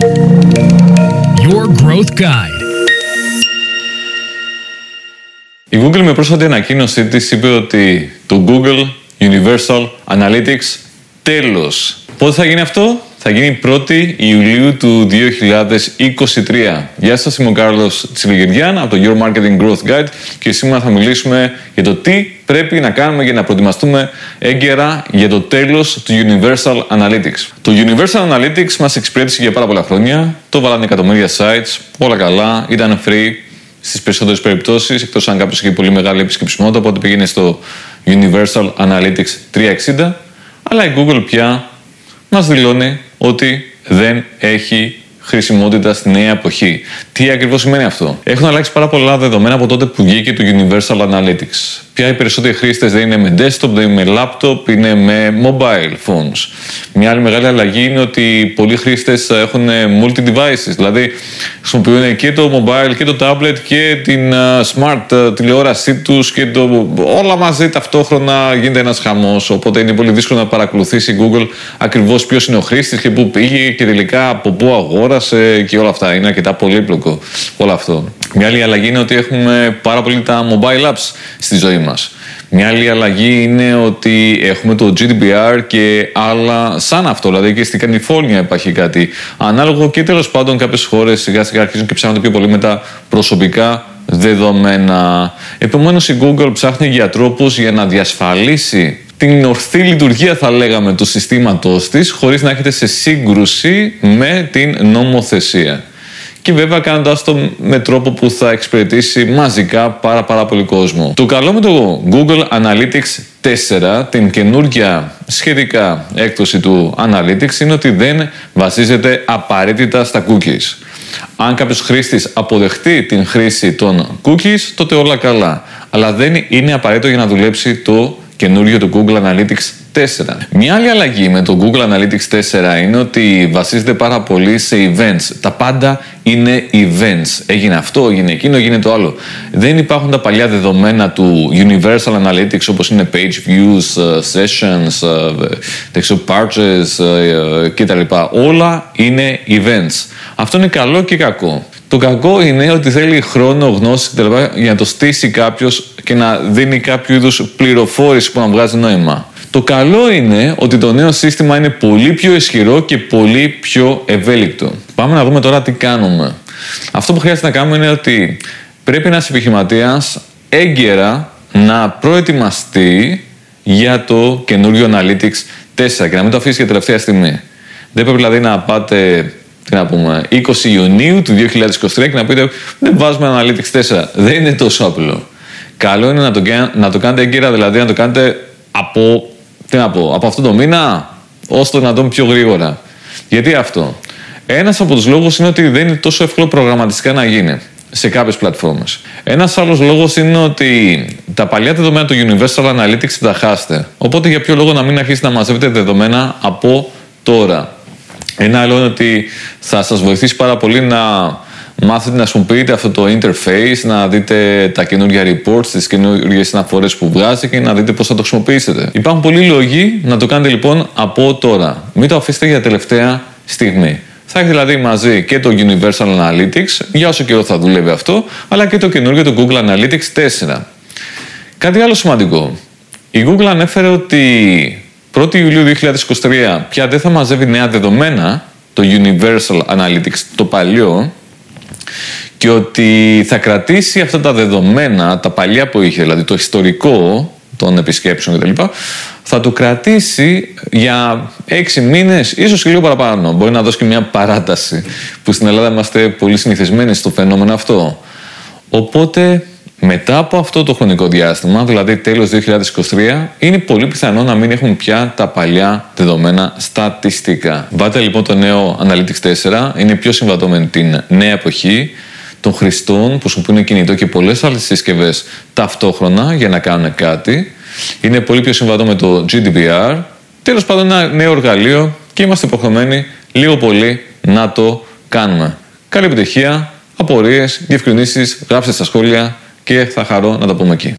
Your Growth Guide. Η Google με πρόσφατη ανακοίνωσή της είπε ότι το Google Universal Analytics τέλος. Πότε θα γίνει αυτό; Θα γίνει 1η Ιουλίου του 2023. Γεια σας, είμαι ο Κάρλος Τσιλιγεριάν από το Your Marketing Growth Guide και σήμερα θα μιλήσουμε για το τι πρέπει να κάνουμε για να προετοιμαστούμε έγκαιρα για το τέλος του Universal Analytics. Το Universal Analytics μας εξυπηρέτησε για πάρα πολλά χρόνια. Το βάλανε εκατομμύρια sites, όλα καλά, ήταν free στις περισσότερες περιπτώσεις, εκτός αν κάποιος έχει πολύ μεγάλη επισκεψιμότητα, οπότε πήγαινε στο Universal Analytics 360. Αλλά η Google πια μας δηλώνει ότι δεν έχει χρησιμότητα στη νέα εποχή. Τι ακριβώς σημαίνει αυτό; Έχουν αλλάξει πάρα πολλά δεδομένα από τότε που βγήκε το Universal Analytics. Πια οι περισσότεροι χρήστες δεν είναι με desktop, δεν είναι με laptop, είναι με mobile phones. Μια άλλη μεγάλη αλλαγή είναι ότι πολλοί χρήστες έχουν multi-devices, δηλαδή χρησιμοποιούν και το mobile και το tablet και την smart τηλεόρασή τους και το, όλα μαζί ταυτόχρονα γίνεται ένας χαμός. Οπότε είναι πολύ δύσκολο να παρακολουθήσει η Google ακριβώς ποιος είναι ο χρήστης και πού πήγε και τελικά από πού αγόρασε και όλα αυτά. Είναι αρκετά πολύπλοκο όλο αυτό. Μια άλλη αλλαγή είναι ότι έχουμε πάρα πολύ τα mobile apps στη ζωή μας. Μια άλλη αλλαγή είναι ότι έχουμε το GDPR και άλλα σαν αυτό. Δηλαδή και στην Καλιφόρνια υπάρχει κάτι ανάλογο και τέλος πάντων κάποιες χώρες σιγά σιγά αρχίζουν και ψάχνουν πιο πολύ με τα προσωπικά δεδομένα. Επομένως η Google ψάχνει για τρόπους για να διασφαλίσει την ορθή λειτουργία θα λέγαμε του συστήματός της χωρίς να έχετε σε σύγκρουση με την νομοθεσία και βέβαια κάνοντας το με τρόπο που θα εξυπηρετήσει μαζικά πάρα πάρα πολύ κόσμο. Το καλό με το Google Analytics 4, την καινούργια σχετικά έκδοση του Analytics, είναι ότι δεν βασίζεται απαραίτητα στα cookies. Αν κάποιος χρήστης αποδεχτεί την χρήση των cookies, τότε όλα καλά. Αλλά δεν είναι απαραίτητο για να δουλέψει το καινούριο του Google Analytics 4. Μια άλλη αλλαγή με το Google Analytics 4 είναι ότι βασίζεται πάρα πολύ σε events. Τα πάντα είναι events. Έγινε αυτό, έγινε εκείνο, έγινε το άλλο. Δεν υπάρχουν τα παλιά δεδομένα του Universal Analytics όπως είναι page views, uh, sessions, uh, pages uh, κτλ. Όλα είναι events. Αυτό είναι καλό και κακό. Το κακό είναι ότι θέλει χρόνο, γνώση κτλ. για να το στήσει κάποιος και να δίνει κάποιο είδους πληροφόρηση που να βγάζει νόημα. Το καλό είναι ότι το νέο σύστημα είναι πολύ πιο ισχυρό και πολύ πιο ευέλικτο. Πάμε να δούμε τώρα τι κάνουμε. Αυτό που χρειάζεται να κάνουμε είναι ότι πρέπει ένας επιχειρηματίας έγκαιρα να προετοιμαστεί για το καινούριο Analytics 4 και να μην το αφήσει για τελευταία στιγμή. Δεν πρέπει δηλαδή να πάτε τι να πούμε, 20 Ιουνίου του 2023 και να πείτε δεν βάζουμε Analytics 4. Δεν είναι τόσο απλό. Καλό είναι να το, να το κάνετε έγκαιρα, δηλαδή να το κάνετε από τι να πω, από αυτό το μήνα όσο το δυνατόν πιο γρήγορα. Γιατί αυτό; Ένας από τους λόγους είναι ότι δεν είναι τόσο εύκολο προγραμματιστικά να γίνει σε κάποιες πλατφόρμες. Ένας άλλος λόγος είναι ότι τα παλιά δεδομένα του Universal Analytics τα χάσετε. Οπότε για ποιο λόγο να μην αρχίσετε να μαζεύετε δεδομένα από τώρα; Ένα άλλο είναι ότι θα σας βοηθήσει πάρα πολύ να μάθετε να χρησιμοποιείτε αυτό το interface, να δείτε τα καινούργια reports, τις καινούργιες συναφορές που βγάζει και να δείτε πώς θα το χρησιμοποιήσετε. Υπάρχουν πολλοί λόγοι να το κάνετε λοιπόν από τώρα. Μην το αφήσετε για τελευταία στιγμή. Θα έχει δηλαδή μαζί και το Universal Analytics, για όσο καιρό θα δουλεύει αυτό, αλλά και το καινούργιο το Google Analytics 4. Κάτι άλλο σημαντικό. Η Google ανέφερε ότι 1η Ιουλίου 2023 πια δεν θα μαζεύει νέα δεδομένα, το Universal Analytics, το παλιό, και ότι θα κρατήσει αυτά τα δεδομένα, τα παλιά που είχε, δηλαδή το ιστορικό των επισκέψεων κτλ. Θα το κρατήσει για έξι μήνες, ίσως και λίγο παραπάνω. Μπορεί να δώσει και μια παράταση, που στην Ελλάδα είμαστε πολύ συνηθισμένοι στο φαινόμενο αυτό. Οπότε, μετά από αυτό το χρονικό διάστημα, δηλαδή τέλος 2023, είναι πολύ πιθανό να μην έχουν πια τα παλιά δεδομένα στατιστικά. Βάτε λοιπόν το νέο Analytics 4, είναι πιο συμβατό με την νέα εποχή, των χρηστών που χρησιμοποιούν κινητό και πολλές άλλες συσκευές ταυτόχρονα για να κάνουν κάτι. Είναι πολύ πιο συμβατό με το GDPR. Τέλος πάντων, ένα νέο εργαλείο και είμαστε υποχρεωμένοι λίγο πολύ να το κάνουμε. Καλή επιτυχία, απορίες, διευκρινήσεις, γράψτε στα σχόλια και θα χαρώ να τα πούμε εκεί.